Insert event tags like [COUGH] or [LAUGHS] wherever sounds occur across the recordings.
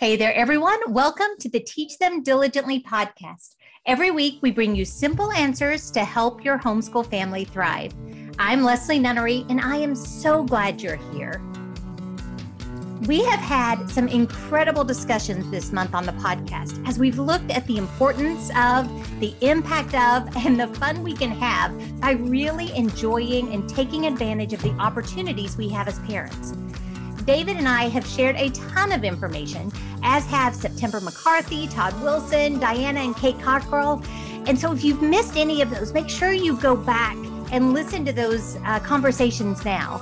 Hey there, everyone. Welcome to the Teach Them Diligently podcast. Every week, we bring you simple answers to help your homeschool family thrive. I'm Leslie Nunnery, and I am so glad you're here. We have had some incredible discussions this month on the podcast as we've looked at the importance of, the impact of, [LAUGHS] and the fun we can have by really enjoying and taking advantage of the opportunities we have as parents. David and I have shared a ton of information, as have September McCarthy, Todd Wilson, Diana, and Kate Cockrell. And so if you've missed any of those, make sure you go back and listen to those uh, conversations now.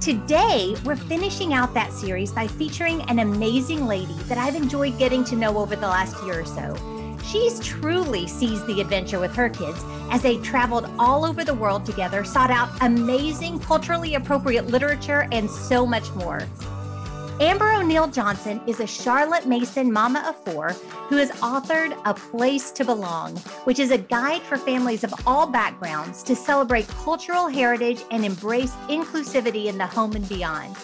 Today, we're finishing out that series by featuring an amazing lady that I've enjoyed getting to know over the last year or so. She's truly seized the adventure with her kids as they traveled all over the world together, sought out amazing, culturally appropriate literature, and so much more. Amber O'Neal Johnston is a Charlotte Mason mama of four who has authored A Place to Belong, which is a guide for families of all backgrounds to celebrate cultural heritage and embrace inclusivity in the home and beyond.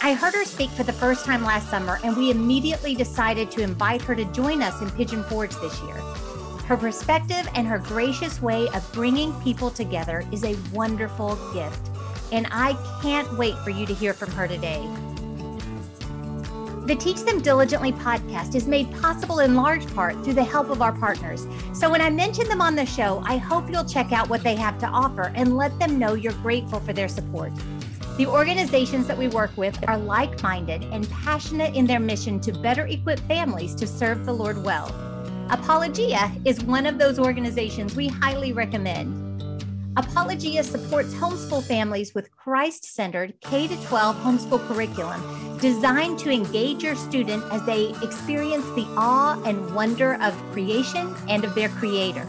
I heard her speak for the first time last summer, and we immediately decided to invite her to join us in Pigeon Forge this year. Her perspective and her gracious way of bringing people together is a wonderful gift, and I can't wait for you to hear from her today. The Teach Them Diligently podcast is made possible in large part through the help of our partners. So when I mention them on the show, I hope you'll check out what they have to offer and let them know you're grateful for their support. The organizations that we work with are like minded and passionate in their mission to better equip families to serve the Lord well. Apologia is one of those organizations we highly recommend. Apologia supports homeschool families with Christ centered K 12 homeschool curriculum designed to engage your student as they experience the awe and wonder of creation and of their creator.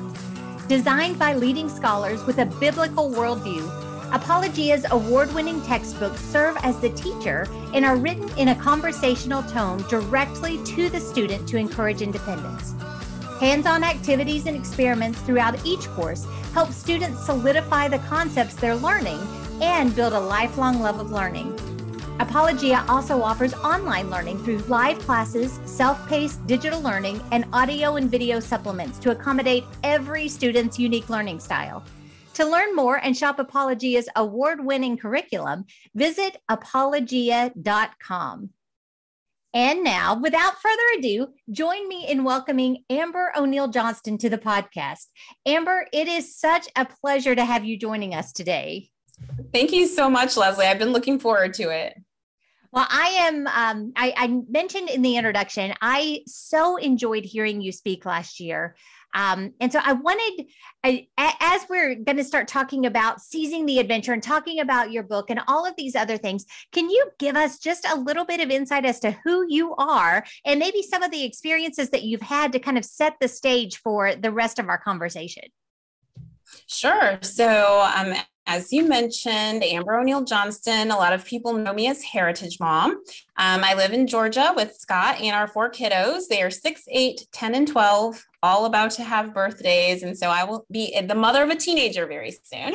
Designed by leading scholars with a biblical worldview, Apologia's award winning textbooks serve as the teacher and are written in a conversational tone directly to the student to encourage independence. Hands on activities and experiments throughout each course help students solidify the concepts they're learning and build a lifelong love of learning. Apologia also offers online learning through live classes, self paced digital learning, and audio and video supplements to accommodate every student's unique learning style. To learn more and shop Apologia's award winning curriculum, visit apologia.com. And now, without further ado, join me in welcoming Amber O'Neal Johnston to the podcast. Amber, it is such a pleasure to have you joining us today. Thank you so much, Leslie. I've been looking forward to it. Well, I am, um, I, I mentioned in the introduction, I so enjoyed hearing you speak last year. Um, and so I wanted, I, as we're going to start talking about seizing the adventure and talking about your book and all of these other things, can you give us just a little bit of insight as to who you are and maybe some of the experiences that you've had to kind of set the stage for the rest of our conversation? Sure. So, um, as you mentioned, Amber O'Neal Johnston, a lot of people know me as Heritage Mom. Um, I live in Georgia with Scott and our four kiddos. They are 6, 8, 10, and 12, all about to have birthdays. And so I will be the mother of a teenager very soon.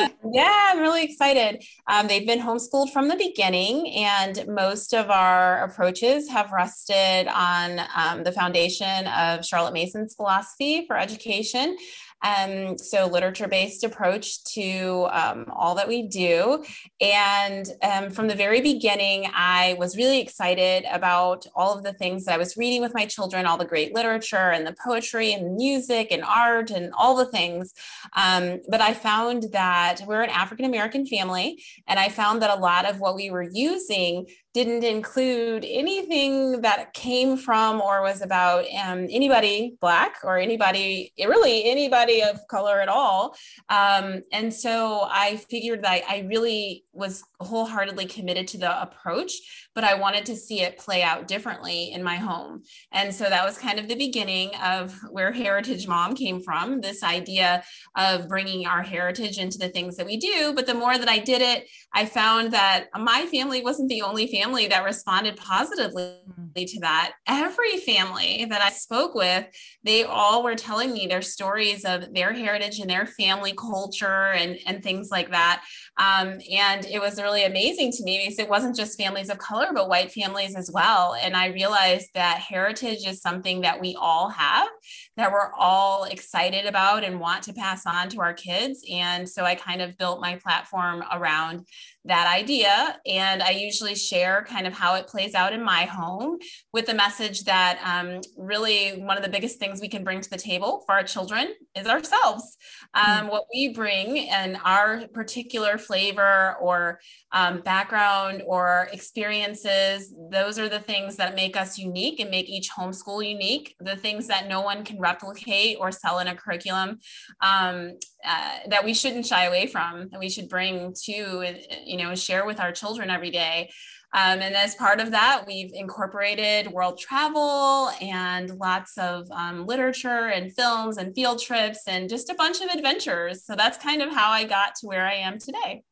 Uh, yeah, I'm really excited. Um, they've been homeschooled from the beginning, and most of our approaches have rested on um, the foundation of Charlotte Mason's philosophy for education. Um, so literature-based approach to um, all that we do. And um, from the very beginning, I was really excited about all of the things that I was reading with my children, all the great literature and the poetry and music and art and all the things. Um, but I found that we're an African American family, and I found that a lot of what we were using didn't include anything that came from or was about um, anybody black or anybody really anybody of color at all um, and so i figured that i really was wholeheartedly committed to the approach but I wanted to see it play out differently in my home. And so that was kind of the beginning of where Heritage Mom came from this idea of bringing our heritage into the things that we do. But the more that I did it, I found that my family wasn't the only family that responded positively to that. Every family that I spoke with, they all were telling me their stories of of their heritage and their family culture and, and things like that. Um, and it was really amazing to me because it wasn't just families of color, but white families as well. And I realized that heritage is something that we all have, that we're all excited about and want to pass on to our kids. And so I kind of built my platform around that idea. And I usually share kind of how it plays out in my home with the message that um, really one of the biggest things we can bring to the table for our children is ourselves. Um, mm-hmm. What we bring and our particular flavor or um, background or experiences, those are the things that make us unique and make each homeschool unique. The things that no one can replicate or sell in a curriculum um, uh, that we shouldn't shy away from, that we should bring to, you know, share with our children every day. Um, and as part of that, we've incorporated world travel and lots of um, literature and films and field trips and just a bunch of adventures. So that's kind of how I got to where I am today.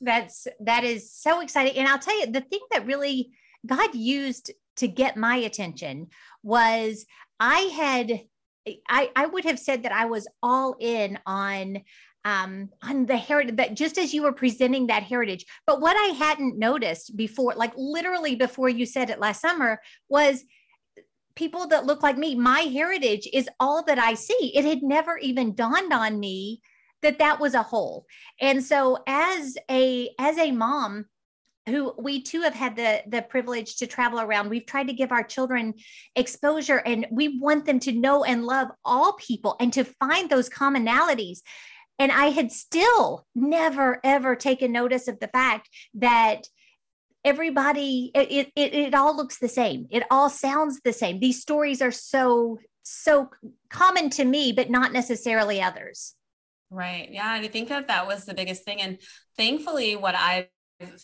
That's that is so exciting. And I'll tell you the thing that really God used to get my attention was I had I, I would have said that I was all in on um, on the heritage that just as you were presenting that heritage. But what I hadn't noticed before, like literally before you said it last summer, was people that look like me. My heritage is all that I see. It had never even dawned on me that that was a whole. And so as a as a mom who we too have had the the privilege to travel around we've tried to give our children exposure and we want them to know and love all people and to find those commonalities and I had still never, ever taken notice of the fact that everybody, it, it, it all looks the same. It all sounds the same. These stories are so, so common to me, but not necessarily others. Right. Yeah. I think that that was the biggest thing. And thankfully, what I've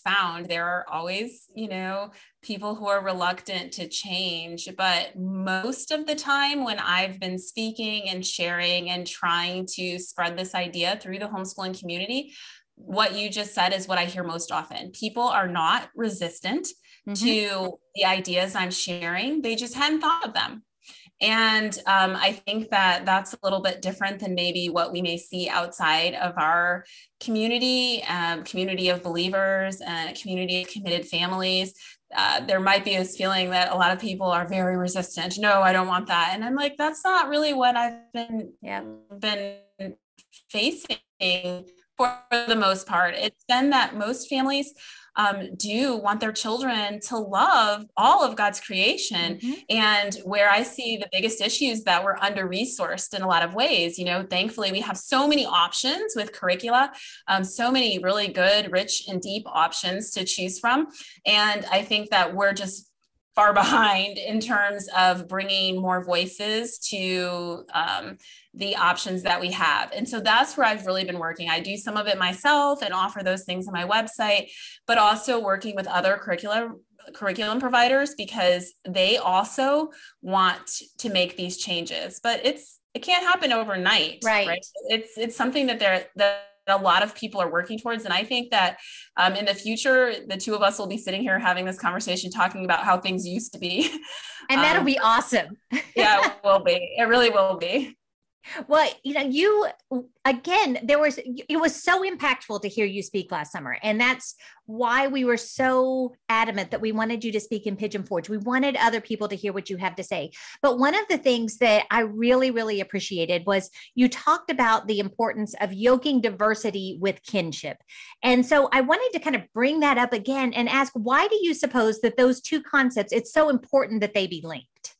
found there are always, you know, people who are reluctant to change. But most of the time, when I've been speaking and sharing and trying to spread this idea through the homeschooling community, what you just said is what I hear most often. People are not resistant mm-hmm. to the ideas I'm sharing, they just hadn't thought of them. And um, I think that that's a little bit different than maybe what we may see outside of our community, um, community of believers and a community of committed families. Uh, there might be this feeling that a lot of people are very resistant. No, I don't want that. And I'm like, that's not really what I've been yeah. been facing for the most part. It's been that most families um, do want their children to love all of God's creation. Mm-hmm. And where I see the biggest issues that we're under resourced in a lot of ways, you know, thankfully we have so many options with curricula, um, so many really good, rich, and deep options to choose from. And I think that we're just far [LAUGHS] behind in terms of bringing more voices to um, the options that we have. And so that's where I've really been working. I do some of it myself and offer those things on my website, but also working with other curriculum curriculum providers because they also want to make these changes but it's it can't happen overnight right, right? it's it's something that they're that a lot of people are working towards. And I think that um, in the future, the two of us will be sitting here having this conversation, talking about how things used to be. And that'll um, be awesome. yeah, [LAUGHS] it will be. It really will be. Well, you know, you again, there was it was so impactful to hear you speak last summer. And that's why we were so adamant that we wanted you to speak in Pigeon Forge. We wanted other people to hear what you have to say. But one of the things that I really, really appreciated was you talked about the importance of yoking diversity with kinship. And so I wanted to kind of bring that up again and ask why do you suppose that those two concepts, it's so important that they be linked?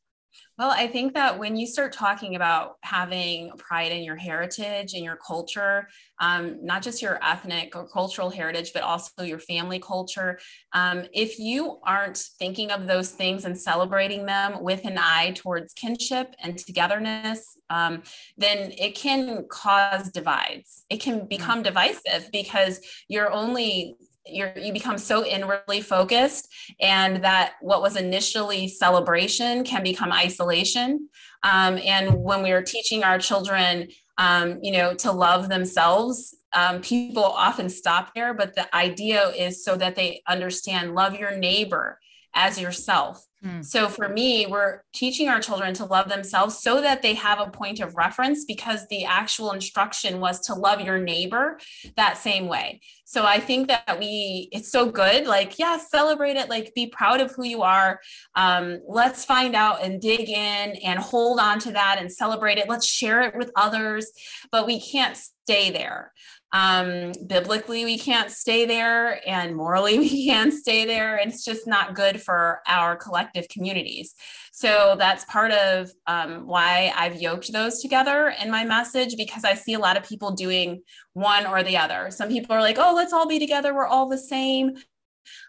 Well, I think that when you start talking about having pride in your heritage and your culture, um, not just your ethnic or cultural heritage, but also your family culture, um, if you aren't thinking of those things and celebrating them with an eye towards kinship and togetherness, um, then it can cause divides. It can become mm. divisive because you're only you're, you become so inwardly focused and that what was initially celebration can become isolation. Um, and when we are teaching our children um, you know to love themselves um, people often stop there, but the idea is so that they understand love your neighbor as yourself. Hmm. So for me, we're teaching our children to love themselves so that they have a point of reference because the actual instruction was to love your neighbor that same way. So I think that we, it's so good. Like, yeah, celebrate it. Like, be proud of who you are. Um, let's find out and dig in and hold on to that and celebrate it. Let's share it with others, but we can't stay there. Um, biblically, we can't stay there, and morally, [LAUGHS] we can't stay there. It's just not good for our collective communities. So that's part of um, why I've yoked those together in my message because I see a lot of people doing one or the other. Some people are like, oh, let's all be together. We're all the same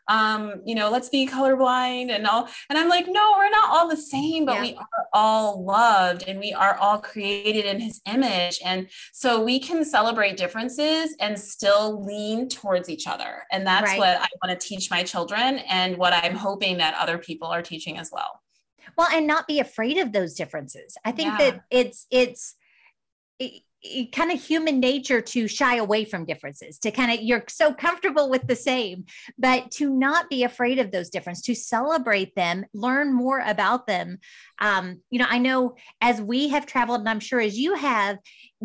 um, you know, let's be colorblind and all. And I'm like, no, we're not all the same, but yeah. we are all loved and we are all created in his image. And so we can celebrate differences and still lean towards each other. And that's right. what I want to teach my children and what I'm hoping that other people are teaching as well. Well, and not be afraid of those differences. I think yeah. that it's, it's, it, kind of human nature to shy away from differences to kind of you're so comfortable with the same but to not be afraid of those differences to celebrate them learn more about them. Um, you know i know as we have traveled and i'm sure as you have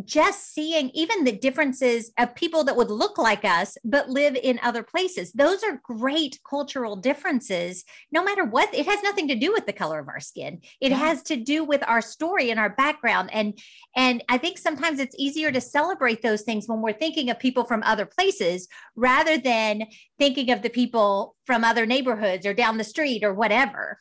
just seeing even the differences of people that would look like us but live in other places. Those are great cultural differences no matter what it has nothing to do with the color of our skin. It yeah. has to do with our story and our background. And and i think sometimes it's easier to celebrate those things when we're thinking of people from other places rather than thinking of the people from other neighborhoods or down the street or whatever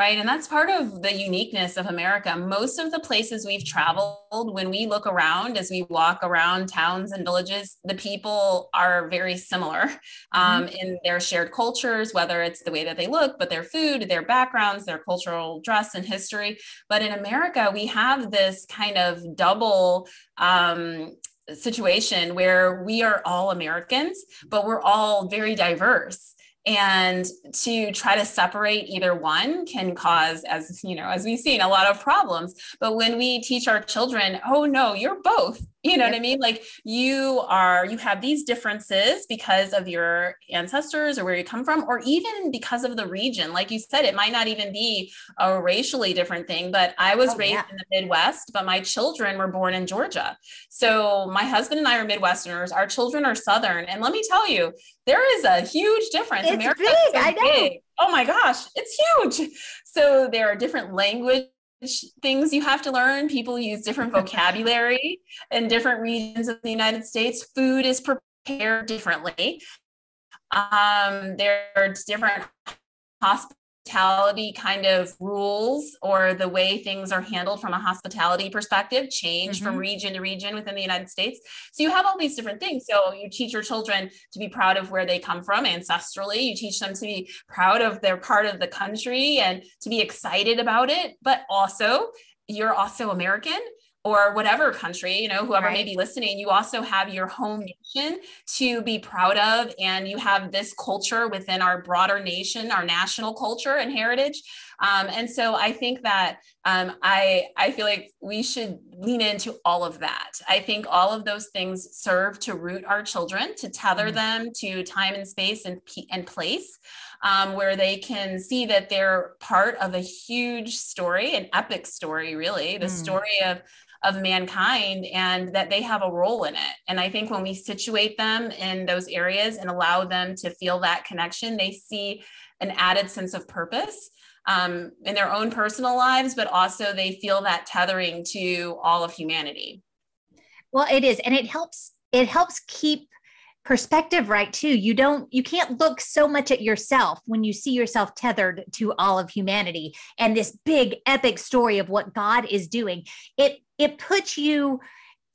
Right. And that's part of the uniqueness of America. Most of the places we've traveled, when we look around as we walk around towns and villages, the people are very similar [LAUGHS] um, mm-hmm. in their shared cultures, whether it's the way that they look, but their food, their backgrounds, their cultural dress and history. But in America, we have this kind of double um, situation where we are all Americans, but we're all very diverse and to try to separate either one can cause as you know as we've seen a lot of problems. But when we teach our children oh no you're both you know yep. what I mean? Like you are, you have these differences because of your ancestors or where you come from, or even because of the region. Like you said, it might not even be a racially different thing, but I was oh, raised yeah. in the Midwest, but my children were born in Georgia. So my husband and I are Midwesterners. Our children are Southern. And let me tell you, there is a huge difference. It's America big. So I know. Big. Oh my gosh, it's huge. So there are different language things you have to learn. People use different vocabulary in different regions of the United States. Food is prepared differently. Um, there's different hospitals hospitality kind of rules or the way things are handled from a hospitality perspective change mm-hmm. from region to region within the United States. So you have all these different things. So you teach your children to be proud of where they come from ancestrally. You teach them to be proud of their part of the country and to be excited about it, but also you're also American or whatever country, you know, whoever right. may be listening, you also have your home nation to be proud of. And you have this culture within our broader nation, our national culture and heritage. Um, and so I think that um, I, I feel like we should lean into all of that. I think all of those things serve to root our children, to tether mm-hmm. them to time and space and, and place um, where they can see that they're part of a huge story, an epic story, really, the mm. story of of mankind and that they have a role in it. And I think when we situate them in those areas and allow them to feel that connection, they see an added sense of purpose um, in their own personal lives, but also they feel that tethering to all of humanity. Well, it is, and it helps. It helps keep perspective right too you don't you can't look so much at yourself when you see yourself tethered to all of humanity and this big epic story of what god is doing it it puts you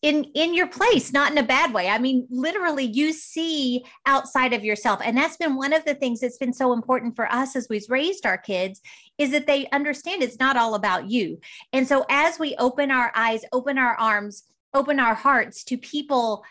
in in your place not in a bad way i mean literally you see outside of yourself and that's been one of the things that's been so important for us as we've raised our kids is that they understand it's not all about you and so as we open our eyes open our arms open our hearts to people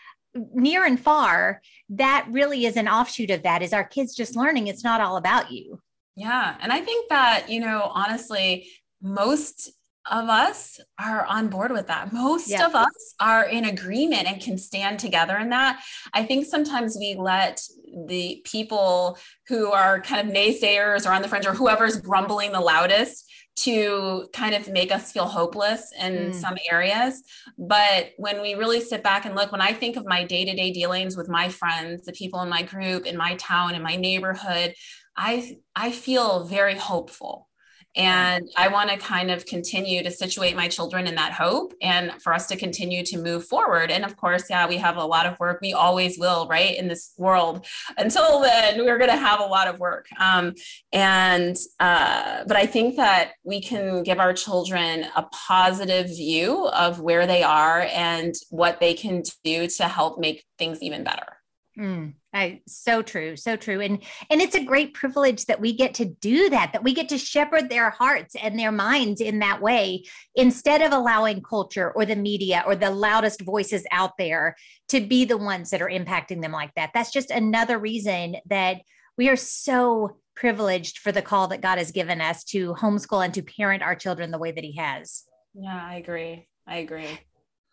near and far, that really is an offshoot of that is our kids just learning it's not all about you. Yeah. And I think that, you know, honestly, most of us are on board with that. Most yeah. of us are in agreement and can stand together in that. I think sometimes we let the people who are kind of naysayers or on the fringe or whoever's grumbling the loudest to kind of make us feel hopeless in mm. some areas. But when we really sit back and look, when I think of my day to day dealings with my friends, the people in my group, in my town, in my neighborhood, I, I feel very hopeful. And I want to kind of continue to situate my children in that hope and for us to continue to move forward. And of course, yeah, we have a lot of work. We always will, right? In this world. [LAUGHS] Until then, we're going to have a lot of work. Um, and, uh, but I think that we can give our children a positive view of where they are and what they can do to help make things even better. Mm, I, so true, so true, and and it's a great privilege that we get to do that. That we get to shepherd their hearts and their minds in that way, instead of allowing culture or the media or the loudest voices out there to be the ones that are impacting them like that. That's just another reason that we are so privileged for the call that God has given us to homeschool and to parent our children the way that He has. Yeah, I agree. I agree.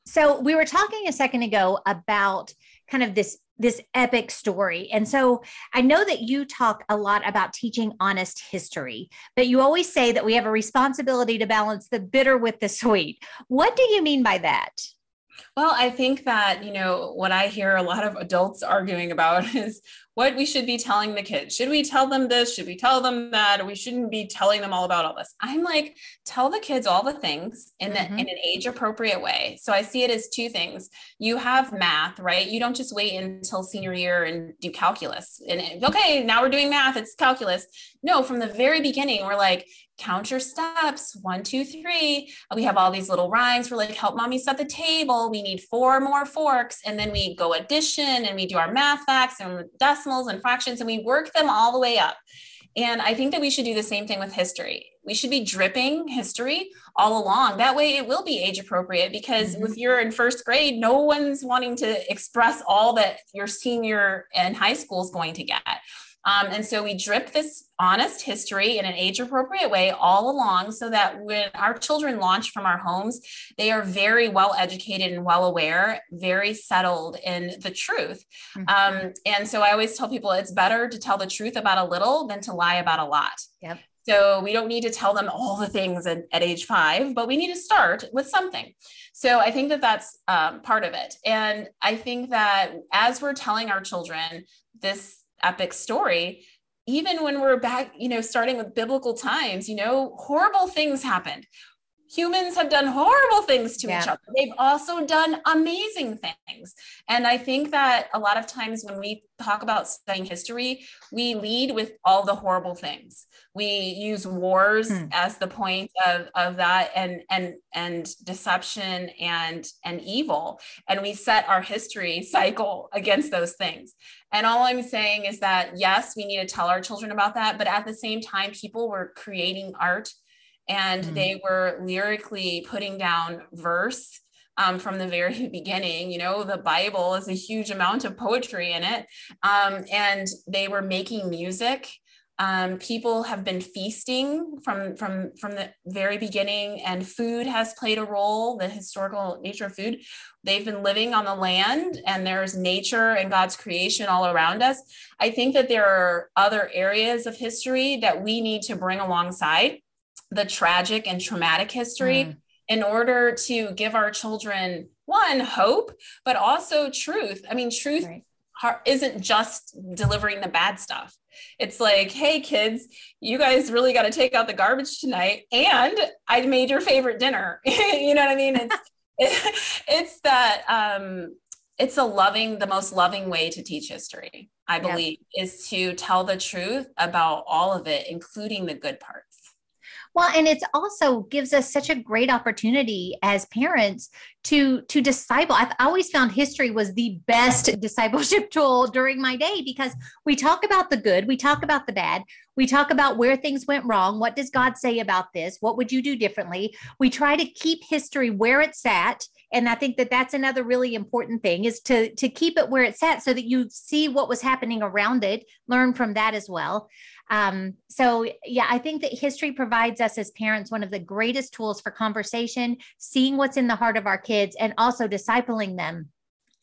So we were talking a second ago about kind of this this epic story. And so I know that you talk a lot about teaching honest history, but you always say that we have a responsibility to balance the bitter with the sweet. What do you mean by that? Well, I think that, you know, what I hear a lot of adults arguing about [LAUGHS] is what we should be telling the kids. Should we tell them this? Should we tell them that? Or we shouldn't be telling them all about all this. I'm like, tell the kids all the things in, the, mm-hmm. in an age appropriate way. So I see it as two things. You have math, right? You don't just wait until senior year and do calculus. And okay, now we're doing math, it's calculus. No, from the very beginning, we're like, count your steps one two three we have all these little rhymes we're like help mommy set the table we need four more forks and then we go addition and we do our math facts and decimals and fractions and we work them all the way up. And i think that we should do the same thing with history. We should be dripping history all along. That way it will be age appropriate because mm-hmm. if you're in first grade no one's wanting to express all that your senior in high school is going to get um, and so we drip this honest history in an age appropriate way all along so that when our children launch from our homes, they are very well educated and well aware, very settled in the truth. Mm-hmm. Um, and so I always tell people it's better to tell the truth about a little than to lie about a lot. Yep. So we don't need to tell them all the things at, at, age five, but we need to start with something. So I think that that's um, part of it. And I think that as we're telling our children this epic story even when we're back you know starting with biblical times you know horrible things happened humans have done horrible things to yeah. each other. They've also done amazing things. And I think that a lot of times when we talk about studying history, we lead with all the horrible things. We use wars hmm. as the point of, of that and and and deception and and evil. And we set our history cycle against those things. And all I'm saying is that yes, we need to tell our children about that, but at the same time, people were creating art and mm-hmm. they were lyrically putting down verse um, from the very [LAUGHS] beginning. You know, the Bible is a huge amount of poetry in it. Um, and they were making music. Um, people have been feasting from from from the very beginning, and food has played a role. The historical nature of food. They've been living on the land, and there's nature and God's creation all around us. I think that there are other areas of history that we need to bring alongside the tragic and traumatic history mm. in order to give our children one hope but also truth. I mean truth right. isn't just delivering the bad stuff. It's like hey kids you guys really got to take out the garbage tonight and i made your favorite dinner. [LAUGHS] You know what i mean? It's it, [LAUGHS] [LAUGHS] it's that um it's a loving the most loving way to teach history i believe is to tell the truth about all of it including the good parts well, and it's also gives us such a great opportunity as parents to to disciple. I've always found history was the best [LAUGHS] discipleship tool during my day because we talk about the good, we talk about the bad, we talk about where things went wrong. What does God say about this? What would you do differently? We try to keep history where it's at and i think that that's another really important thing is to to keep it where it's at so that you see what was happening around it learn from that as well. Um, so yeah i think that history provides us as parents one of the greatest tools for conversation seeing what's in the heart of our kids and also discipling them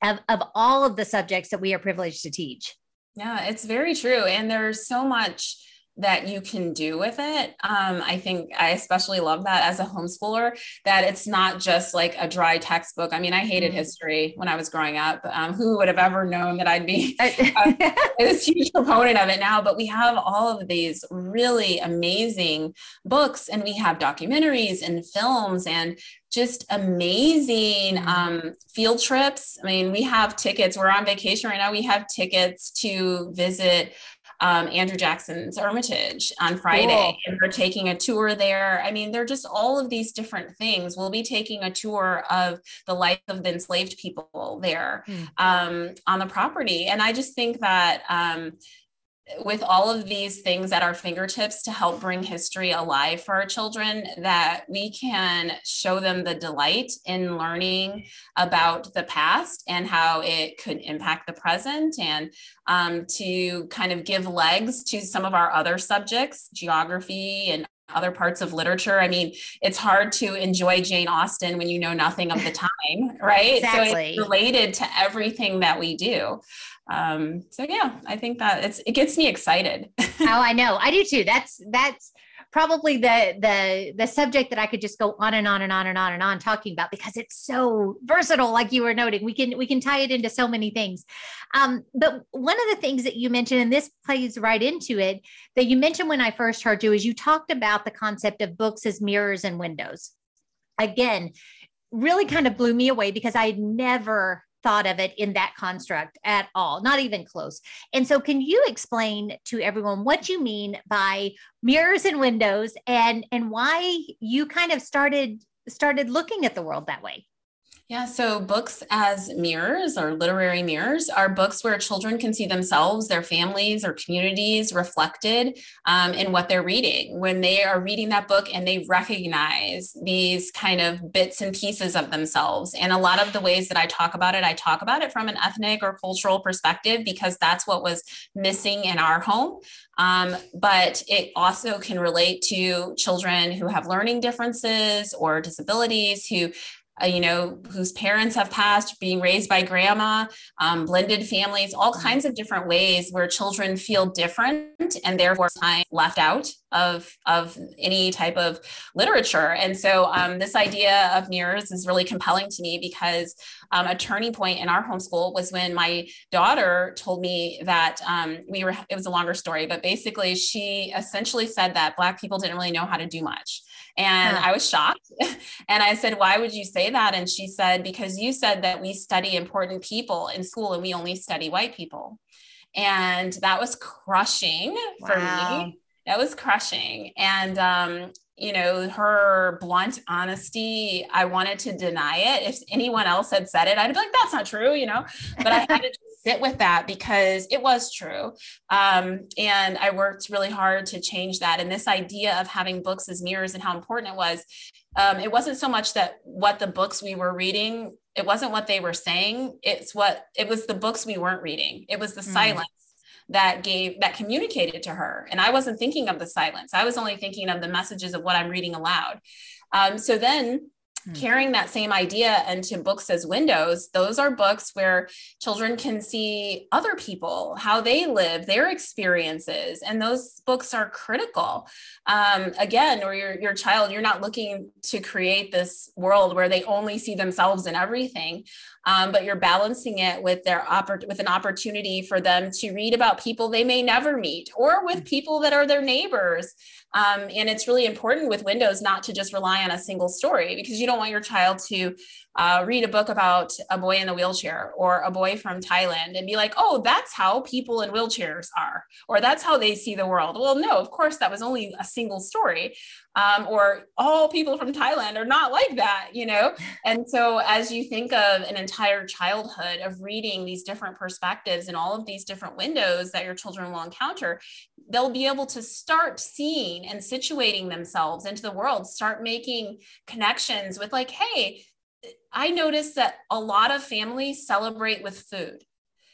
of, of all of the subjects that we are privileged to teach. Yeah it's very true. And there's so much that you can do with it. Um, I think I especially love that as a homeschooler, that it's not just like a dry textbook. I mean, I hated mm-hmm. history when I was growing up. Um, who would have ever known that I'd be [LAUGHS] [LAUGHS] a, a huge proponent of it now? But we have all of these really amazing books, and we have documentaries and films and just amazing mm-hmm. um, field trips. I mean, we have tickets. We're on vacation right now. We have tickets to visit um, Andrew Jackson's Hermitage on Friday, cool. and we're taking a tour there. I mean, they're just all of these different things. We'll be taking a tour of the life of the enslaved people there mm. um, on the property, and I just think that um, with all of these things at our fingertips to help bring history alive for our children, that we can show them the delight in learning about the past and how it could impact the present, and um, to kind of give legs to some of our other subjects, geography and other parts of literature. I mean, it's hard to enjoy Jane Austen when you know nothing of the [LAUGHS] time, right? Exactly. So it's related to everything that we do um, so yeah i think that it's it gets me excited [LAUGHS] oh i know i do too that's that's probably the the the subject that i could just go on and on and on and on and on talking about because it's so versatile like you were noting. We can we can tie it into so many things. Um, but one of the things that you mentioned and this plays right into it that you mentioned when i first heard you is you talked about the concept of books as mirrors and windows. Again really kind of blew me away because i had never thought of it in that construct at all, not even close. And so, can you explain to everyone what you mean by mirrors and windows, and and why you kind of started started looking at the world that way? Yeah, so books as mirrors or literary mirrors are books where children can see themselves, their families, or communities reflected um, in what they're reading. When they are reading that book and they recognize these kind of bits and pieces of themselves. And a lot of the ways that I talk about it, I talk about it from an ethnic or cultural perspective because that's what was missing in our home. Um, but it also can relate to children who have learning differences or disabilities who uh, you know, whose parents have passed, being raised by grandma, um, blended families, all mm-hmm. kinds of different ways where children feel different and therefore time left out of, of any type of literature. And so um, this idea of mirrors is really compelling to me because um, a turning point in our homeschool was when my daughter told me that um, we were, it was a longer story, but basically she essentially said that Black people didn't really know how to do much. And huh. I was shocked. [LAUGHS] and I said, Why would you say that? And she said, Because you said that we study important people in school and we only study white people. And that was crushing wow. for me. That was crushing. And, um, you know, her blunt honesty, I wanted to deny it. If anyone else had said it, I'd be like, that's not true, you know, but I had to [LAUGHS] sit with that because it was true. Um, and I worked really hard to change that. And this idea of having books as mirrors and how important it was, um, it wasn't so much that what the books we were reading, it wasn't what they were saying. It's what it was the books we weren't reading. It was the mm. silence that gave that communicated to her and i wasn't thinking of the silence i was only thinking of the messages of what i'm reading aloud um, so then. Carrying that same idea into books as windows those are books where children can see other people how they live their experiences and those books are critical. Um, again or your, your child you're not looking to create this world where they only see themselves in everything um, but you're balancing it with their oppor- with an opportunity for them to read about people they may never meet or with hmm. people that are their neighbors um, and it's really important with Windows not to just rely on a single story because you don't want your child to uh, read a book about a boy in a wheelchair or a boy from Thailand and be like, oh, that's how people in wheelchairs are, or that's how they see the world. Well, no, of course, that was only a single story. Um, or all people from Thailand are not like that, you know? [LAUGHS] And so, as you think of an entire childhood of reading these different perspectives and all of these different windows that your children will encounter, they'll be able to start seeing and situating themselves into the world, start making connections with, like, hey, I noticed that a lot of families celebrate with food.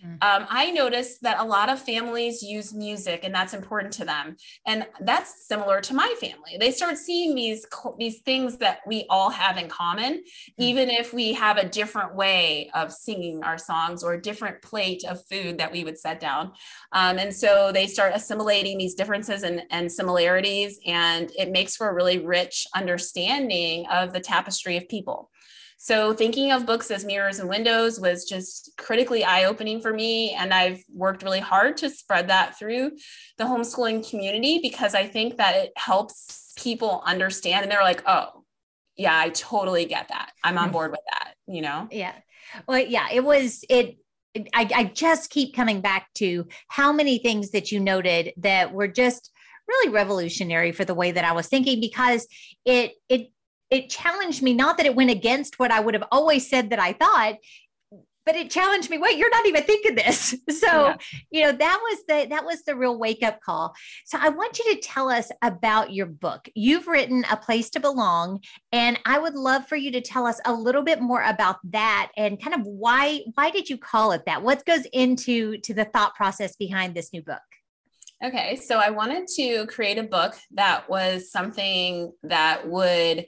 Mm. Um, I noticed that a lot of families use music and that's important to them. And that's similar to my family. They start seeing these, these things that we all have in common, mm. even if we have a different way of singing our songs or a different plate of food that we would set down. Um, and so they start assimilating these differences and, and similarities, and it makes for a really rich understanding of the tapestry of people. So thinking of books as mirrors and windows was just critically eye-opening for me. And I've worked really hard to spread that through the homeschooling community because I think that it helps people understand and they're like, oh, yeah, I totally get that. I'm on mm-hmm. board with that, you know? Yeah. Well, yeah, it was it I, I just keep coming back to how many things that you noted that were just really revolutionary for the way that I was thinking because it it it challenged me not that it went against what i would have always said that i thought but it challenged me wait you're not even thinking this. [LAUGHS] So yeah. you know that was the that was the real wake up call. So i want you to tell us about your book. You've written a place to belong and i would love for you to tell us a little bit more about that and kind of why why did you call it that? What goes into to the thought process behind this new book? Okay, so I wanted to create a book that was something that would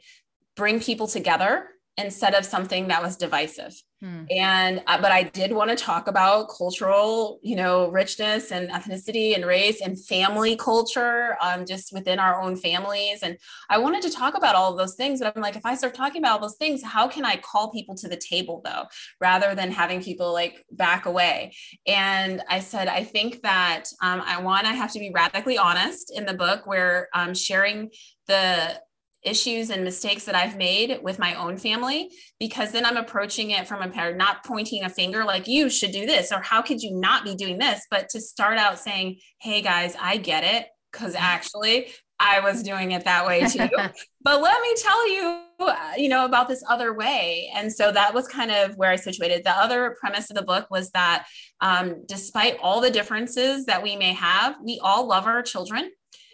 bring people together instead of something that was divisive. Hmm. And uh, but I did want to talk about cultural, you know, richness and ethnicity and race and family culture, um, just within our own families. And I wanted to talk about all of those things. But I'm like, if I start talking about all those things, how can I call people to the table though, rather than having people like back away? And I said, I think that um, I want I have to be radically honest in the book, where I'm um, sharing the issues and mistakes that I've made with my own family because then I'm approaching it from a parent, not pointing a finger like you should do this or how could you not be doing this, but to start out saying, hey guys, I get it. Because actually, I was doing it that way too. [LAUGHS] but let me tell you, uh, you know, about this other way. And so that was kind of where I situated. The other premise of the book was that um, despite all the differences that we may have, we all love our children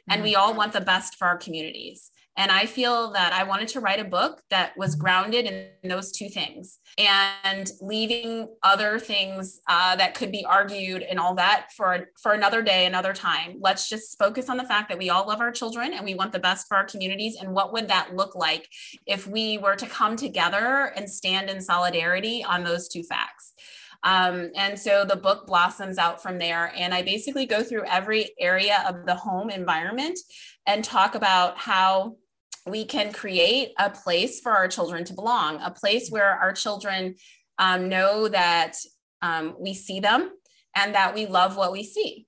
and we all want the best for our communities. And I feel that I wanted to write a book that was grounded in those two things and leaving other things uh, that could be argued and all that for, for another day, another time. Let's just focus on the fact that we all love our children and we want the best for our communities. And what would that look like if we were to come together and stand in solidarity on those two facts? Um, and so the book blossoms out from there. And I basically go through every area of the home environment and talk about how we can create a place for our children to belong, a place where our children um, know that um, we see them and that we love what we see.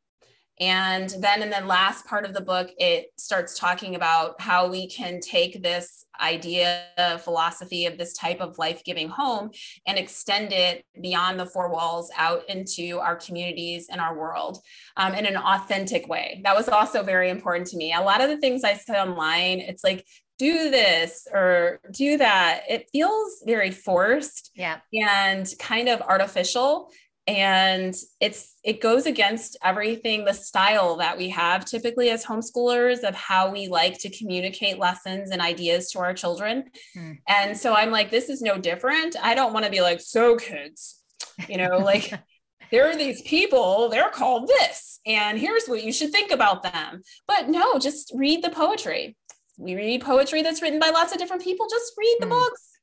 And then in the last part of the book, it starts talking about how we can take this idea, philosophy of this type of life giving home and extend it beyond the four walls out into our communities and our world um, in an authentic way. That was also very important to me. A lot of the things I say online, it's like do this or do that it feels very forced yeah and kind of artificial and it's it goes against everything the style that we have typically as homeschoolers of how we like to communicate lessons and ideas to our children. Mm. and so i'm like this is no different. I don't want to be like so kids you know like [LAUGHS] there are these people they're called this and here's what you should think about them. But no just read the poetry. We read poetry that's written by lots of different people. Just read the mm. books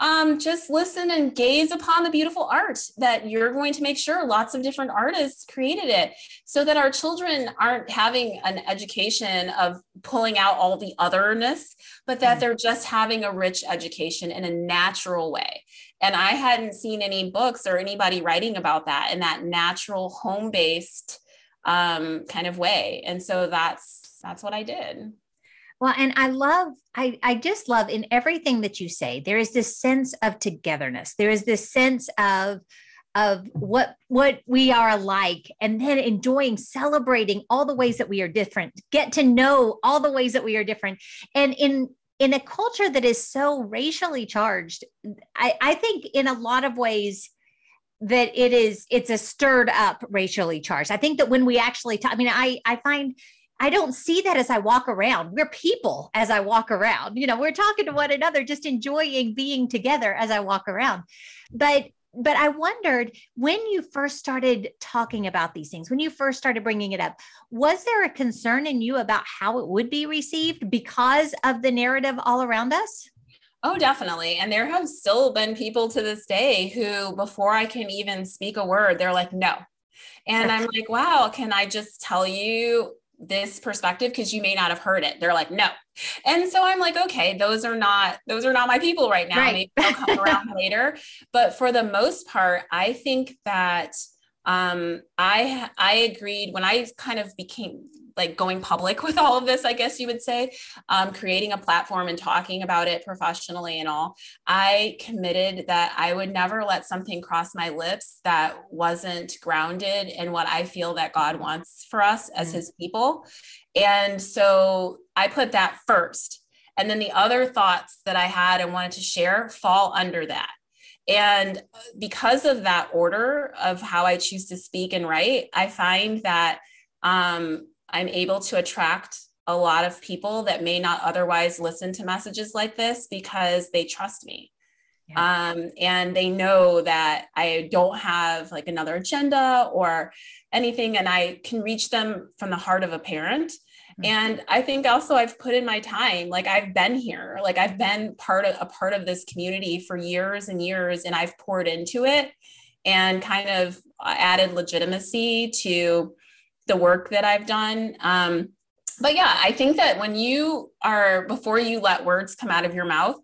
um, just listen and gaze upon the beautiful art that you're going to make sure lots of different artists created it so that our children aren't having an education of pulling out all the otherness but that mm. they're just having a rich education in a natural way. And i hadn't seen any books or anybody writing about that in that natural home-based um, kind of way. And so that's that's what i did well, and I love, I, I just love in everything that you say, there is this sense of togetherness. There is this sense of, of what what we are alike and then enjoying celebrating all the ways that we are different. Get to know all the ways that we are different. And in in a culture that is so racially charged i i think in a lot of ways that it is it's a stirred up racially charged. I think that when we actually talk i mean i i find I don't see that as I walk around. We're people as I walk around. You know, we're talking to one another, just enjoying being together as I walk around. But but I wondered when you first started talking about these things, when you first started bringing it up, was there a concern in you about how it would be received because of the narrative all around us? Oh, definitely. And there have still been people to this day who, before I can even speak a word, they're like, no. And I'm like, wow, can I just tell you this perspective because you may not have heard it. They're like, no. And so I'm like, okay, those are not those are not my people right now. Right. Maybe they'll come around [LAUGHS] later. But for the most part, I think that um, I I agreed when I kind of became like going public [LAUGHS] with all of this, I guess you would say, um, creating a platform and talking about it professionally and all, I committed that I would never let something cross my lips that wasn't grounded in what I feel that God wants for us as mm-hmm. his people. And so I put that first. And then the other thoughts that I had and wanted to share fall under that. And because of that order of how I choose to speak and write, I find that um, I'm able to attract a lot of people that may not otherwise listen to messages like this because they trust me. Yeah. Um, and they know that I don't have like another agenda or anything, and I can reach them from the heart of a parent. Mm-hmm. And I think also I've put in my time, like I've been here, like I've been part of a part of this community for years and years, and I've poured into it and kind of added legitimacy to the work that I've done. Um, but yeah, I think that when you are, before you let words come out of your mouth,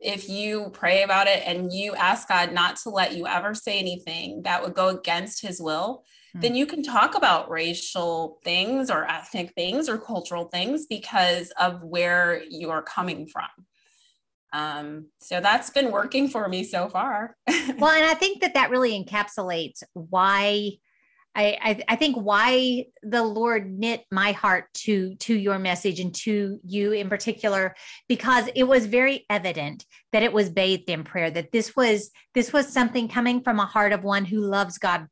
if you pray about it and you ask God not to let you ever say anything that would go against his will, mm-hmm. then you can talk about racial things or ethnic things or cultural things because of where you are coming from. Um, so that's been working for me so far. [LAUGHS] well, and I think that that really encapsulates why I, I, I think why the Lord knit my heart to to your message and to you in particular because it was very evident that it was bathed in prayer that this was this was something coming from a heart of one who loves God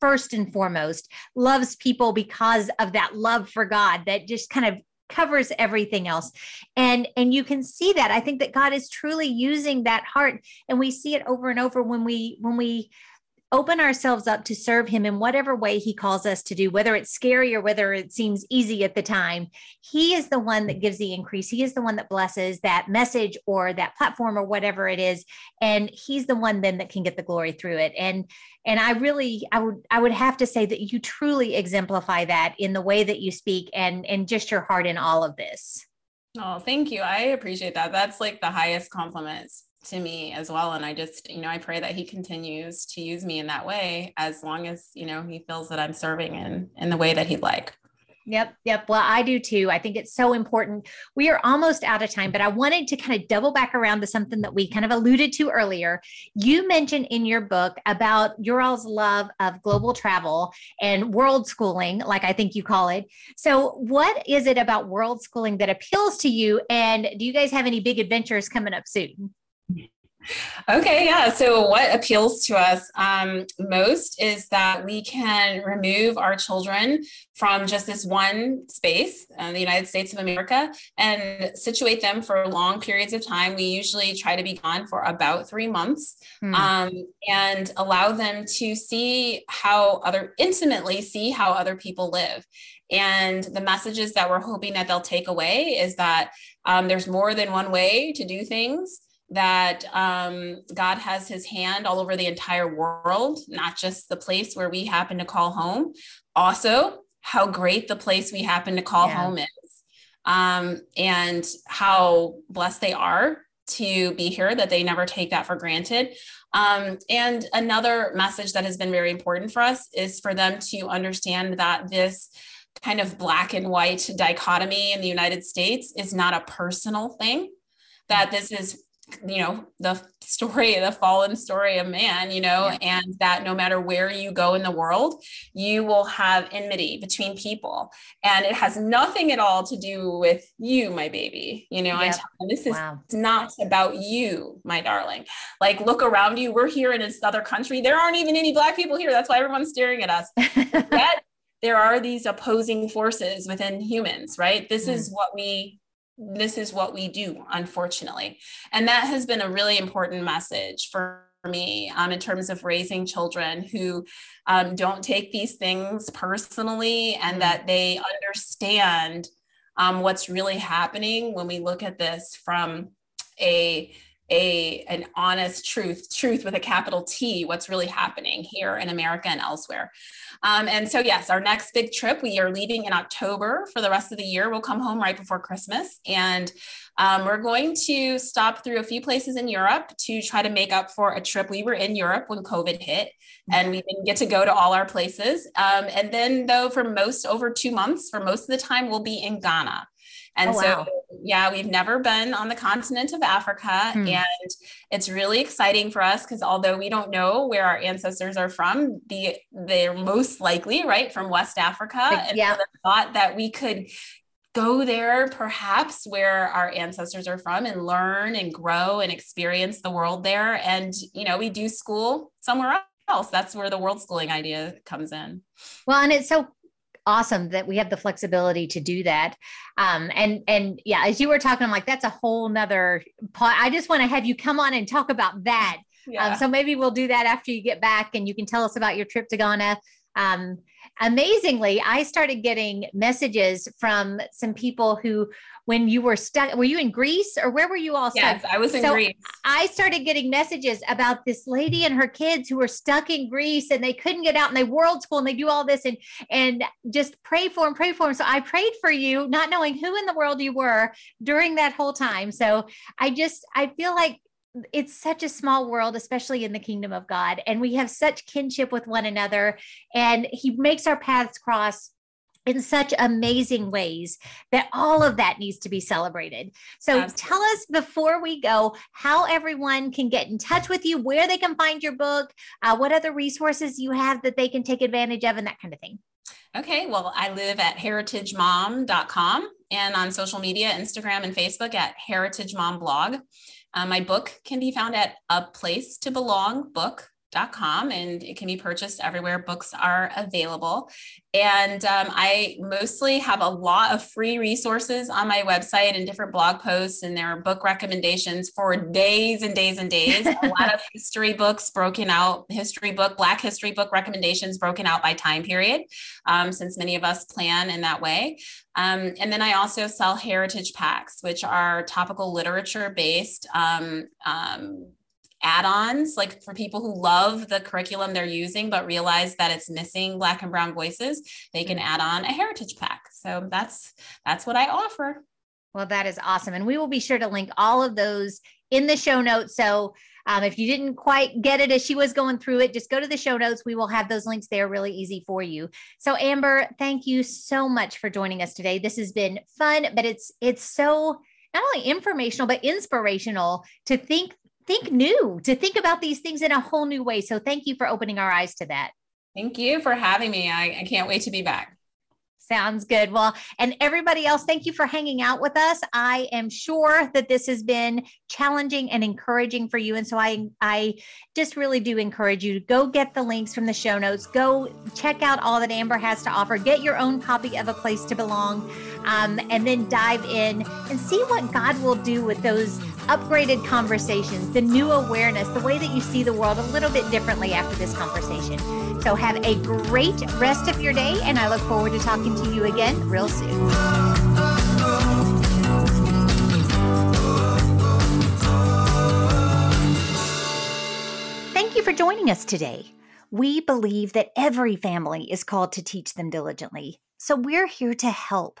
first and foremost loves people because of that love for God that just kind of covers everything else. And and you can see that. I think that god is truly using that heart and we see it over and over when we when we open ourselves up to serve him in whatever way he calls us to do, whether it's scary or whether it seems easy at the time. He is the one that gives the increase. He is the one that blesses that message or that platform or whatever it is. And he's the one then that can get the glory through it. And and I really I would I would have to say that you truly exemplify that in the way that you speak and and just your heart in all of this. Oh, thank you. I appreciate that. That's like the highest compliments to me as well and i just you know i pray that he continues to use me in that way as long as you know he feels that i'm serving in in the way that he'd like Yep, yep. Well, I do too. I think it's so important. We are almost out of time, but I wanted to kind of double back around to something that we kind of alluded to earlier. You mentioned in your book about your all's love of global travel and world schooling, like I think you call it. So, what is it about world schooling that appeals to you? And do you guys have any big adventures coming up soon? Okay, yeah. So, what appeals to us um, most is that we can remove our children from just this one space, uh, the United States of America, and situate them for long periods of time. We usually try to be gone for about three months hmm. um, and allow them to see how other, intimately see how other people live. And the messages that we're hoping that they'll take away is that um, there's more than one way to do things that um, God has his hand all over the entire world, not just the place where we happen to call home. Also, how great the place we happen to call yeah. home is, um, and how blessed they are to be here, that they never take that for granted. Um, and another message that has been very important for us is for them to understand that this kind of black and white dichotomy in the United States is not a personal thing, that this is you know the story the fallen story of man you know yeah. and that no matter where you go in the world you will have enmity between people and it has nothing at all to do with you my baby you know i tell them this is wow. not about you my darling like look around you we're here in this other country there aren't even any black people here that's why everyone's staring at us [LAUGHS] that there are these opposing forces within humans, right? This mm. is what we this is what we do unfortunately and that has been a really important message for me um, in terms of raising children who um, don't take these things personally and mm. that they understand um, what's really happening when we look at this from a a an honest truth truth with a capital t what's really happening here in america and elsewhere. Um, and so yes our next big trip we are leaving in october for the rest of the year. We'll come home right before christmas. And um, we're going to stop through a few places in europe to try to make up for a trip. We were in europe when covid hit and we didn't get to go to all our places. Um, and then though for most over two months for most of the time we'll be in ghana and oh, wow. so, yeah, we've never been on the continent of Africa. Hmm. And it's really exciting for us because although we don't know where our ancestors are from, the, they're most likely, right, from West Africa. Like, and yeah. So the thought that we could go there perhaps where our ancestors are from and learn and grow and experience the world there and you know we do school somewhere else that's where the world schooling idea comes in well and it's so awesome that we have the flexibility to do that. Um, and and yeah, as you were talking, I'm like, that's a whole nother. I just want to have you come on and talk about that. Yeah. Um, so maybe we'll do that after you get back, and you can tell us about your trip to Ghana. Um, amazingly, I started getting messages from some people who when you were stuck. Were you in Greece or where were you all stuck? Yes, I was in so Greece. I started getting messages about this lady and her kids who were stuck in Greece and they couldn't get out and they world school and they do all this and and just pray for them, pray for them. So I prayed for you, not knowing who in the world you were during that whole time. So I just I feel like it's such a small world, especially in the kingdom of God. And we have such kinship with one another. And He makes our paths cross in such amazing ways that all of that needs to be celebrated. So Absolutely. tell us before we go how everyone can get in touch with you, where they can find your book, uh, what other resources you have that they can take advantage of, and that kind of thing. Okay, well, I live at heritagemom.com and on social media, Instagram and Facebook at Heritage Mom Blog. Um, my book can be found at a place to belong book com and it can be purchased everywhere books are available. And um, I mostly have a lot of free resources on my website and different blog posts, and there are book recommendations for days and days and days. a lot of [LAUGHS] history books broken out, history book, Black history book recommendations broken out by time period, um, since many of us plan in that way. Um, and then I also sell heritage packs, which are topical literature based um, um, add-ons like for people who love the curriculum they're using but realize that it's missing black and brown voices they can add on a heritage pack so that's that's what i offer well that is awesome and we will be sure to link all of those in the show notes so um, if you didn't quite get it as she was going through it, just go to the show notes. We will have those links there really easy for you. So Amber, thank you so much for joining us today. This has been fun, but it's it's so not only informational but inspirational to think think new, to think about these things in a whole new way. So thank you for opening our eyes to that. Thank you for having me. I, I can't wait to be back. Sounds good. Well, and everybody else, thank you for hanging out with us. I am sure that this has been challenging and encouraging for you. And so I I just really do encourage you to go get the links from the show notes. Go check out all that Amber has to offer. Get your own copy of A Place to Belong. Um, and then dive in and see what God will do with those upgraded conversations, the new awareness, the way that you see the world a little bit differently after this conversation. So have a great rest of your day, and I look forward to talking to you again real soon. Thank you for joining us today. We believe that every family is called to teach them diligently. So we're here to help.